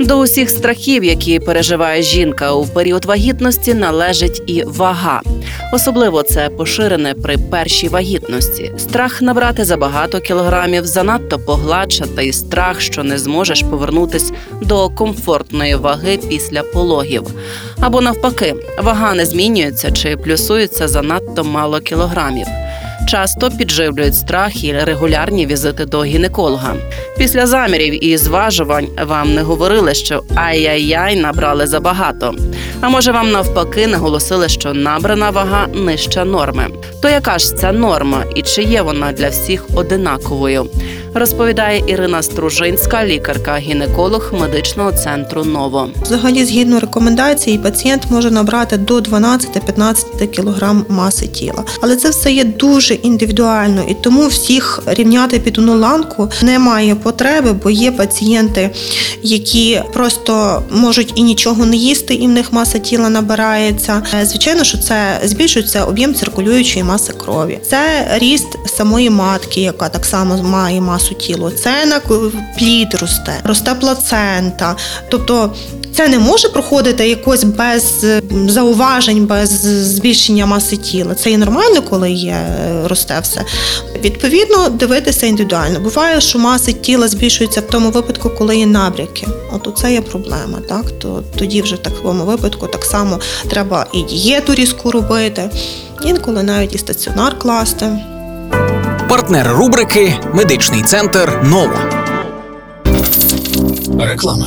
До усіх страхів, які переживає жінка у період вагітності, належить і вага. Особливо це поширене при першій вагітності. Страх набрати забагато кілограмів, занадто погладшати і страх, що не зможеш повернутись до комфортної ваги після пологів. Або навпаки, вага не змінюється чи плюсується занадто мало кілограмів. Часто підживлюють страх і регулярні візити до гінеколога. Після замірів і зважувань вам не говорили, що ай-яй-яй набрали забагато. А може, вам навпаки наголосили, що набрана вага нижча норми. То яка ж ця норма і чи є вона для всіх одинаковою? Розповідає Ірина Стружинська, лікарка-гінеколог медичного центру Ново. Взагалі, згідно рекомендацій, пацієнт може набрати до 12-15 кг маси тіла. Але це все є дуже індивідуально, і тому всіх рівняти під одну ланку немає потреби, бо є пацієнти, які просто можуть і нічого не їсти, і в них маса тіла набирається. Е, Звичайно, що це збільшується об'єм циркулюючої маси крові. Це ріст самої матки, яка так само має масу тіла. Це на плід росте, росте плацента. Тобто це не може проходити якось без зауважень, без збільшення маси тіла. Це і нормально, коли є е, росте все. Відповідно, дивитися індивідуально. Буває, що маса тіла збільшується в тому випадку, коли є набряки. От це є проблема. Так то тоді вже в такому випадку так само треба і дієту різку робити, інколи навіть і стаціонар класти. Партнер рубрики Медичний центр Нова. Реклама.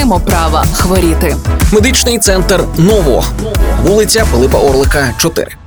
маємо права хворіти. Медичний центр Ново, вулиця Пилипа Орлика, 4.